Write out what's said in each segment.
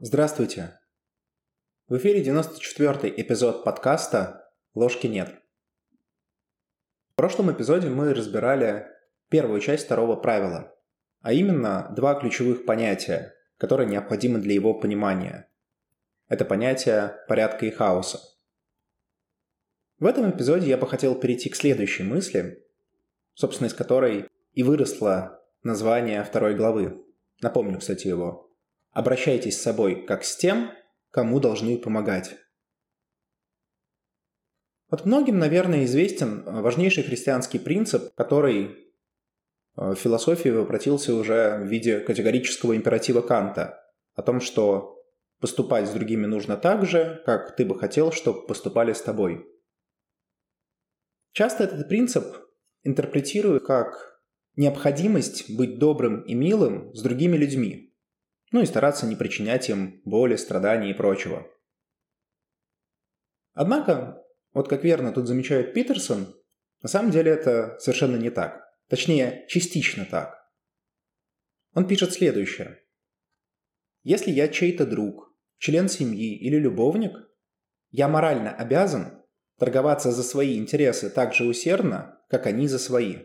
Здравствуйте! В эфире 94-й эпизод подкаста «Ложки нет». В прошлом эпизоде мы разбирали первую часть второго правила, а именно два ключевых понятия, которые необходимы для его понимания. Это понятие порядка и хаоса. В этом эпизоде я бы хотел перейти к следующей мысли, собственно, из которой и выросло название второй главы. Напомню, кстати, его – Обращайтесь с собой как с тем, кому должны помогать. Вот многим, наверное, известен э, важнейший христианский принцип, который э, в философии воплотился уже в виде категорического императива Канта о том, что поступать с другими нужно так же, как ты бы хотел, чтобы поступали с тобой. Часто этот принцип интерпретируют как необходимость быть добрым и милым с другими людьми, ну и стараться не причинять им боли, страданий и прочего. Однако, вот как верно тут замечает Питерсон, на самом деле это совершенно не так. Точнее, частично так. Он пишет следующее. Если я чей-то друг, член семьи или любовник, я морально обязан торговаться за свои интересы так же усердно, как они за свои.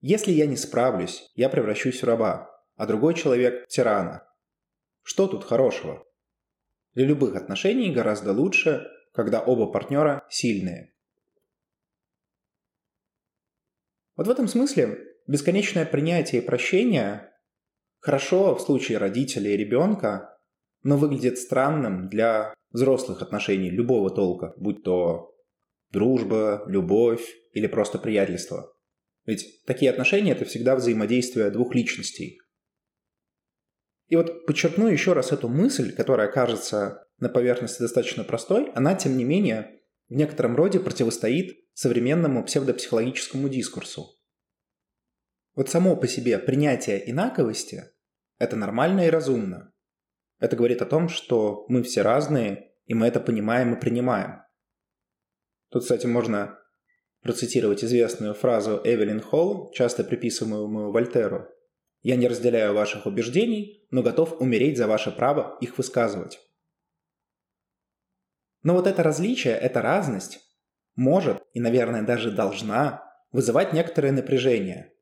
Если я не справлюсь, я превращусь в раба, а другой человек – тирана. Что тут хорошего? Для любых отношений гораздо лучше, когда оба партнера сильные. Вот в этом смысле бесконечное принятие и прощение хорошо в случае родителей и ребенка, но выглядит странным для взрослых отношений любого толка, будь то дружба, любовь или просто приятельство. Ведь такие отношения – это всегда взаимодействие двух личностей, и вот подчеркну еще раз эту мысль, которая кажется на поверхности достаточно простой, она, тем не менее, в некотором роде противостоит современному псевдопсихологическому дискурсу. Вот само по себе принятие инаковости – это нормально и разумно. Это говорит о том, что мы все разные, и мы это понимаем и принимаем. Тут, кстати, можно процитировать известную фразу Эвелин Холл, часто приписываемую Вольтеру – я не разделяю ваших убеждений, но готов умереть за ваше право их высказывать. Но вот это различие, эта разность может и, наверное, даже должна вызывать некоторое напряжение.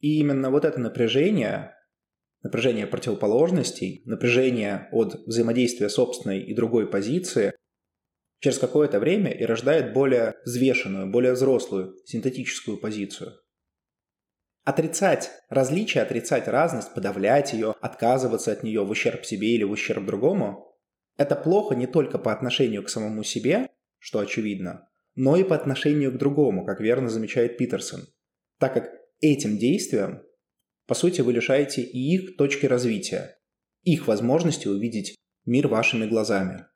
И именно вот это напряжение, напряжение противоположностей, напряжение от взаимодействия собственной и другой позиции через какое-то время и рождает более взвешенную, более взрослую синтетическую позицию. Отрицать различие, отрицать разность, подавлять ее, отказываться от нее в ущерб себе или в ущерб другому – это плохо не только по отношению к самому себе, что очевидно, но и по отношению к другому, как верно замечает Питерсон, так как этим действием, по сути, вы лишаете и их точки развития, их возможности увидеть мир вашими глазами.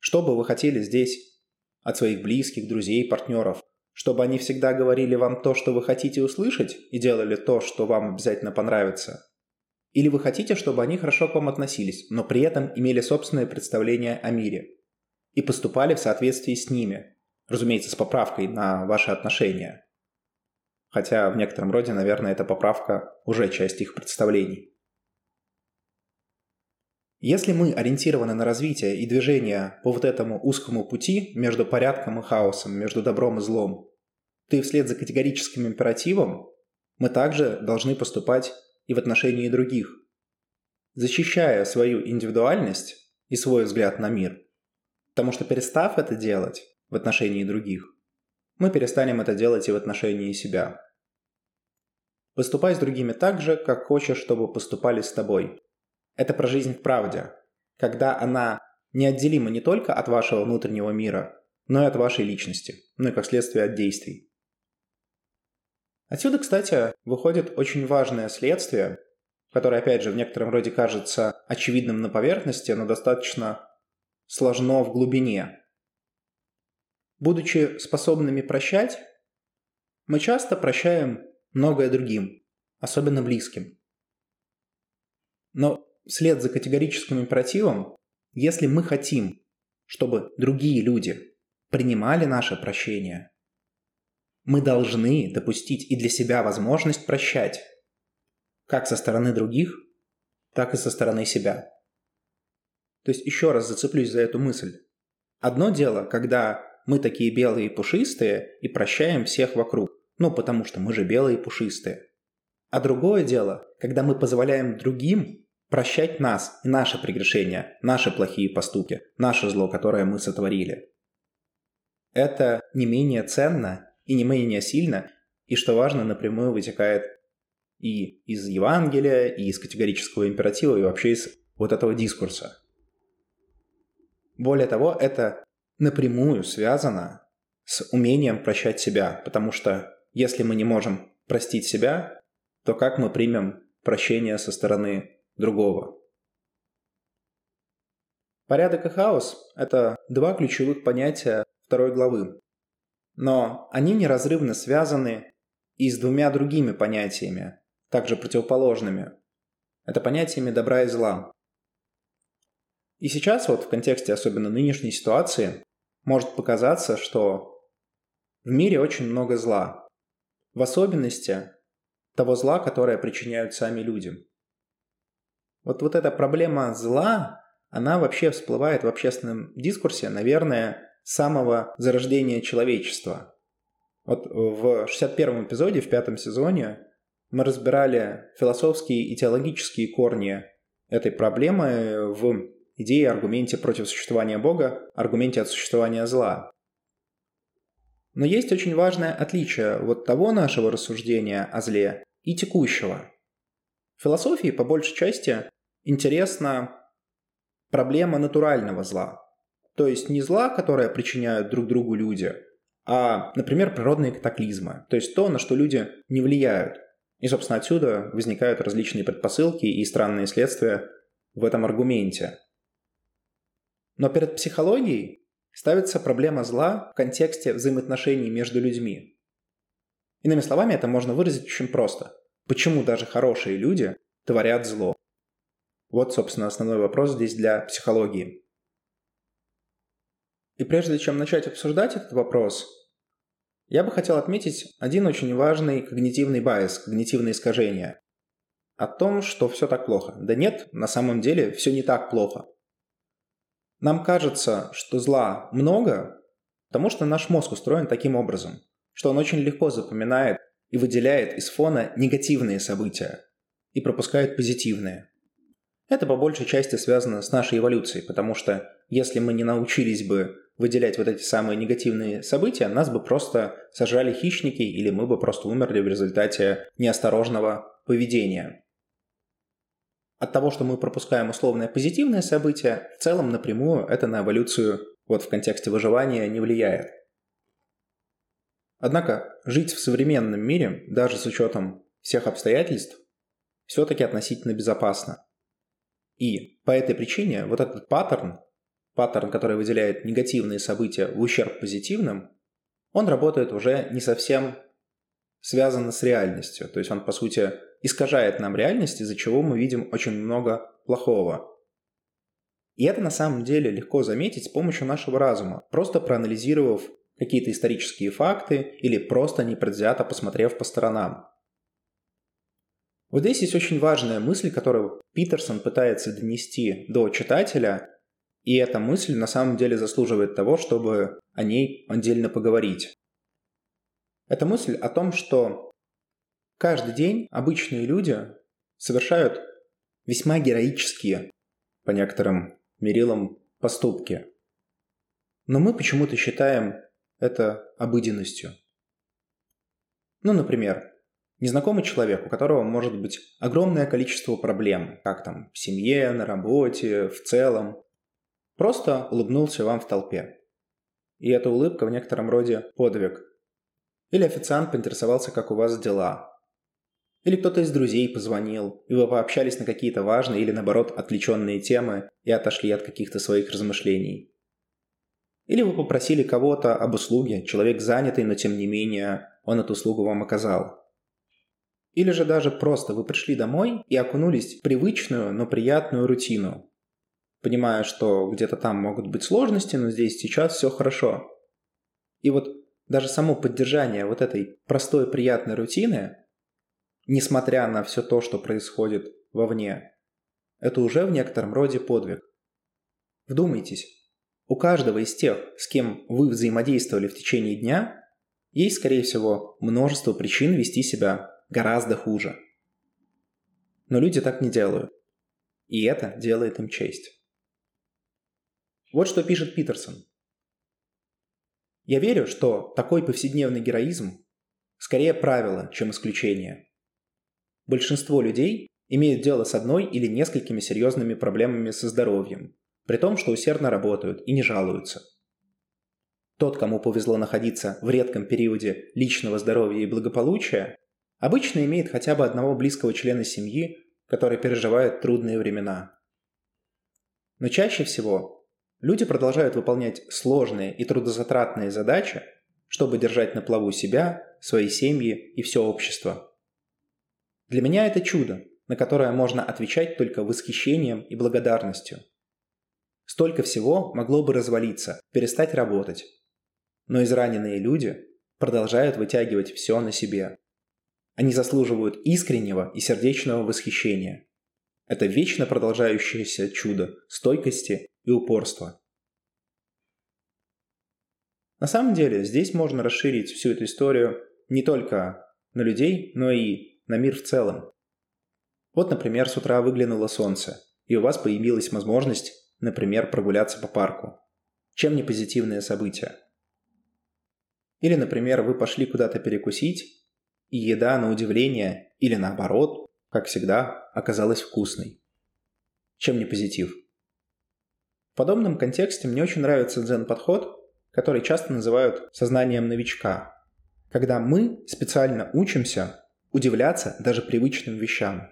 Что бы вы хотели здесь от своих близких, друзей, партнеров – чтобы они всегда говорили вам то, что вы хотите услышать, и делали то, что вам обязательно понравится? Или вы хотите, чтобы они хорошо к вам относились, но при этом имели собственное представление о мире и поступали в соответствии с ними, разумеется, с поправкой на ваши отношения? Хотя в некотором роде, наверное, эта поправка уже часть их представлений. Если мы ориентированы на развитие и движение по вот этому узкому пути между порядком и хаосом, между добром и злом, то и вслед за категорическим императивом мы также должны поступать и в отношении других, защищая свою индивидуальность и свой взгляд на мир. Потому что перестав это делать в отношении других, мы перестанем это делать и в отношении себя. Поступай с другими так же, как хочешь, чтобы поступали с тобой. Это про жизнь в правде, когда она неотделима не только от вашего внутреннего мира, но и от вашей личности, ну и как следствие от действий. Отсюда, кстати, выходит очень важное следствие, которое, опять же, в некотором роде кажется очевидным на поверхности, но достаточно сложно в глубине. Будучи способными прощать, мы часто прощаем многое другим, особенно близким. Но вслед за категорическим императивом, если мы хотим, чтобы другие люди принимали наше прощение, мы должны допустить и для себя возможность прощать, как со стороны других, так и со стороны себя. То есть еще раз зацеплюсь за эту мысль. Одно дело, когда мы такие белые и пушистые и прощаем всех вокруг. Ну, потому что мы же белые и пушистые. А другое дело, когда мы позволяем другим прощать нас и наши прегрешения, наши плохие поступки, наше зло, которое мы сотворили. Это не менее ценно и не менее сильно, и, что важно, напрямую вытекает и из Евангелия, и из категорического императива, и вообще из вот этого дискурса. Более того, это напрямую связано с умением прощать себя, потому что если мы не можем простить себя, то как мы примем прощение со стороны другого? Порядок и хаос – это два ключевых понятия второй главы. Но они неразрывно связаны и с двумя другими понятиями, также противоположными. Это понятиями добра и зла. И сейчас вот в контексте особенно нынешней ситуации может показаться, что в мире очень много зла. В особенности того зла, которое причиняют сами люди. Вот, вот эта проблема зла, она вообще всплывает в общественном дискурсе, наверное, с самого зарождения человечества. Вот в 61-м эпизоде, в пятом сезоне, мы разбирали философские и теологические корни этой проблемы в идее аргументе против существования Бога, аргументе от существования зла. Но есть очень важное отличие вот того нашего рассуждения о зле и текущего. В философии, по большей части, интересна проблема натурального зла. То есть не зла, которое причиняют друг другу люди, а, например, природные катаклизмы. То есть то, на что люди не влияют. И, собственно, отсюда возникают различные предпосылки и странные следствия в этом аргументе. Но перед психологией ставится проблема зла в контексте взаимоотношений между людьми. Иными словами, это можно выразить очень просто. Почему даже хорошие люди творят зло? Вот, собственно, основной вопрос здесь для психологии. И прежде чем начать обсуждать этот вопрос, я бы хотел отметить один очень важный когнитивный байс, когнитивное искажение. О том, что все так плохо. Да нет, на самом деле все не так плохо. Нам кажется, что зла много, потому что наш мозг устроен таким образом, что он очень легко запоминает и выделяет из фона негативные события и пропускает позитивные. Это по большей части связано с нашей эволюцией, потому что если мы не научились бы выделять вот эти самые негативные события, нас бы просто сожрали хищники или мы бы просто умерли в результате неосторожного поведения от того, что мы пропускаем условное позитивное событие, в целом напрямую это на эволюцию вот в контексте выживания не влияет. Однако жить в современном мире, даже с учетом всех обстоятельств, все-таки относительно безопасно. И по этой причине вот этот паттерн, паттерн, который выделяет негативные события в ущерб позитивным, он работает уже не совсем связано с реальностью. То есть он, по сути, искажает нам реальность, из-за чего мы видим очень много плохого. И это на самом деле легко заметить с помощью нашего разума, просто проанализировав какие-то исторические факты или просто непредвзято посмотрев по сторонам. Вот здесь есть очень важная мысль, которую Питерсон пытается донести до читателя, и эта мысль на самом деле заслуживает того, чтобы о ней отдельно поговорить. Это мысль о том, что Каждый день обычные люди совершают весьма героические, по некоторым мерилам, поступки. Но мы почему-то считаем это обыденностью. Ну, например, незнакомый человек, у которого может быть огромное количество проблем, как там в семье, на работе, в целом, просто улыбнулся вам в толпе. И эта улыбка в некотором роде подвиг. Или официант поинтересовался, как у вас дела, или кто-то из друзей позвонил, и вы пообщались на какие-то важные или, наоборот, отвлеченные темы и отошли от каких-то своих размышлений. Или вы попросили кого-то об услуге, человек занятый, но тем не менее он эту услугу вам оказал. Или же даже просто вы пришли домой и окунулись в привычную, но приятную рутину, понимая, что где-то там могут быть сложности, но здесь сейчас все хорошо. И вот даже само поддержание вот этой простой приятной рутины несмотря на все то, что происходит вовне, это уже в некотором роде подвиг. Вдумайтесь, у каждого из тех, с кем вы взаимодействовали в течение дня, есть, скорее всего, множество причин вести себя гораздо хуже. Но люди так не делают. И это делает им честь. Вот что пишет Питерсон. Я верю, что такой повседневный героизм скорее правило, чем исключение. Большинство людей имеют дело с одной или несколькими серьезными проблемами со здоровьем, при том, что усердно работают и не жалуются. Тот, кому повезло находиться в редком периоде личного здоровья и благополучия, обычно имеет хотя бы одного близкого члена семьи, который переживает трудные времена. Но чаще всего люди продолжают выполнять сложные и трудозатратные задачи, чтобы держать на плаву себя, свои семьи и все общество. Для меня это чудо, на которое можно отвечать только восхищением и благодарностью. Столько всего могло бы развалиться, перестать работать. Но израненные люди продолжают вытягивать все на себе. Они заслуживают искреннего и сердечного восхищения. Это вечно продолжающееся чудо стойкости и упорства. На самом деле, здесь можно расширить всю эту историю не только на людей, но и на мир в целом. Вот, например, с утра выглянуло солнце, и у вас появилась возможность, например, прогуляться по парку. Чем не позитивное событие? Или, например, вы пошли куда-то перекусить, и еда, на удивление, или наоборот, как всегда, оказалась вкусной. Чем не позитив? В подобном контексте мне очень нравится дзен-подход, который часто называют сознанием новичка, когда мы специально учимся удивляться даже привычным вещам.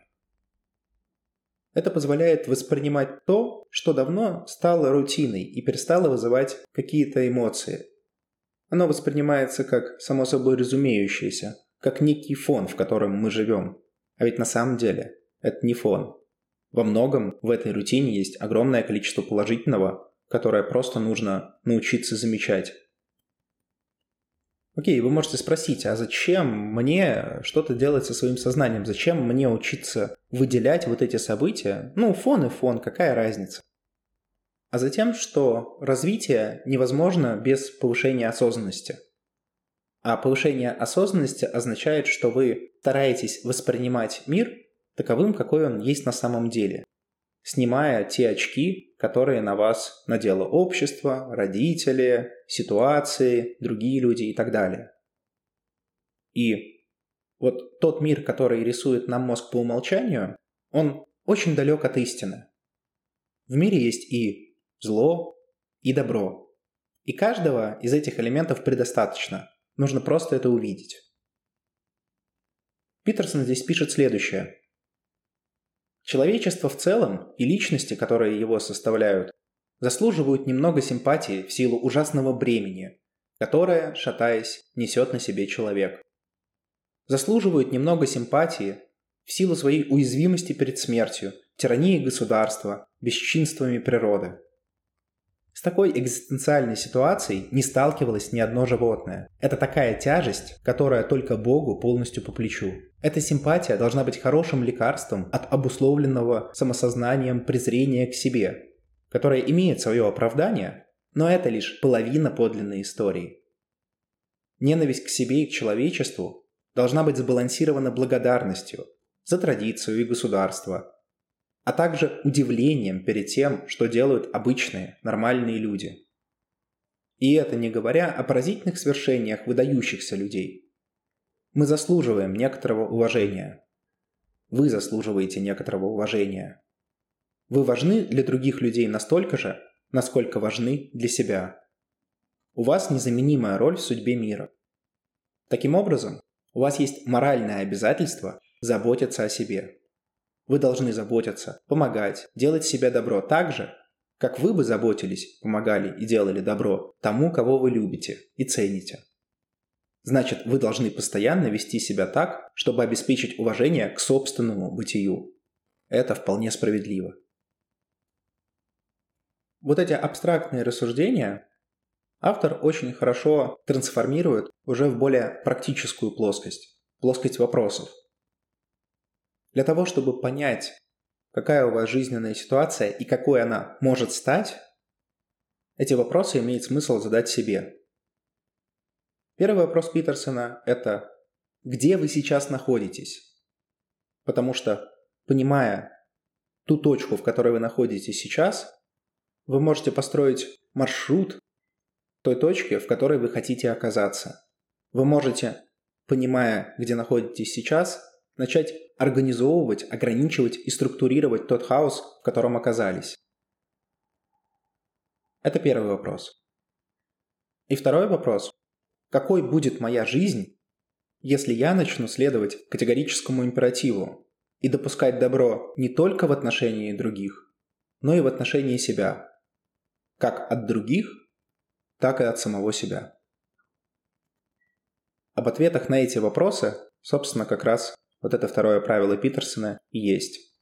Это позволяет воспринимать то, что давно стало рутиной и перестало вызывать какие-то эмоции. Оно воспринимается как само собой разумеющееся, как некий фон, в котором мы живем. А ведь на самом деле это не фон. Во многом в этой рутине есть огромное количество положительного, которое просто нужно научиться замечать. Окей, вы можете спросить, а зачем мне что-то делать со своим сознанием? Зачем мне учиться выделять вот эти события? Ну, фон и фон, какая разница? А затем, что развитие невозможно без повышения осознанности. А повышение осознанности означает, что вы стараетесь воспринимать мир таковым, какой он есть на самом деле снимая те очки, которые на вас надело общество, родители, ситуации, другие люди и так далее. И вот тот мир, который рисует нам мозг по умолчанию, он очень далек от истины. В мире есть и зло, и добро. И каждого из этих элементов предостаточно. Нужно просто это увидеть. Питерсон здесь пишет следующее. Человечество в целом и личности, которые его составляют, заслуживают немного симпатии в силу ужасного бремени, которое, шатаясь, несет на себе человек. Заслуживают немного симпатии в силу своей уязвимости перед смертью, тиранией государства, бесчинствами природы. С такой экзистенциальной ситуацией не сталкивалось ни одно животное. Это такая тяжесть, которая только Богу полностью по плечу. Эта симпатия должна быть хорошим лекарством от обусловленного самосознанием презрения к себе, которое имеет свое оправдание, но это лишь половина подлинной истории. Ненависть к себе и к человечеству должна быть сбалансирована благодарностью за традицию и государство, а также удивлением перед тем, что делают обычные, нормальные люди. И это не говоря о поразительных свершениях выдающихся людей. Мы заслуживаем некоторого уважения. Вы заслуживаете некоторого уважения. Вы важны для других людей настолько же, насколько важны для себя. У вас незаменимая роль в судьбе мира. Таким образом, у вас есть моральное обязательство заботиться о себе. Вы должны заботиться, помогать, делать себе добро так же, как вы бы заботились, помогали и делали добро тому, кого вы любите и цените. Значит, вы должны постоянно вести себя так, чтобы обеспечить уважение к собственному бытию. Это вполне справедливо. Вот эти абстрактные рассуждения автор очень хорошо трансформирует уже в более практическую плоскость, плоскость вопросов. Для того, чтобы понять, какая у вас жизненная ситуация и какой она может стать, эти вопросы имеет смысл задать себе. Первый вопрос Питерсона – это «Где вы сейчас находитесь?» Потому что, понимая ту точку, в которой вы находитесь сейчас, вы можете построить маршрут той точки, в которой вы хотите оказаться. Вы можете, понимая, где находитесь сейчас, начать организовывать, ограничивать и структурировать тот хаос, в котором оказались. Это первый вопрос. И второй вопрос. Какой будет моя жизнь, если я начну следовать категорическому императиву и допускать добро не только в отношении других, но и в отношении себя, как от других, так и от самого себя. Об ответах на эти вопросы, собственно, как раз вот это второе правило Питерсона и есть.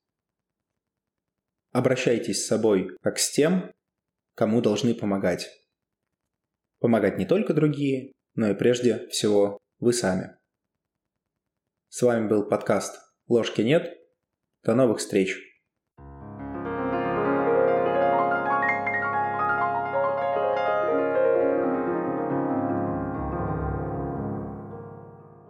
Обращайтесь с собой как с тем, кому должны помогать. Помогать не только другие, но и прежде всего вы сами. С вами был подкаст «Ложки нет». До новых встреч!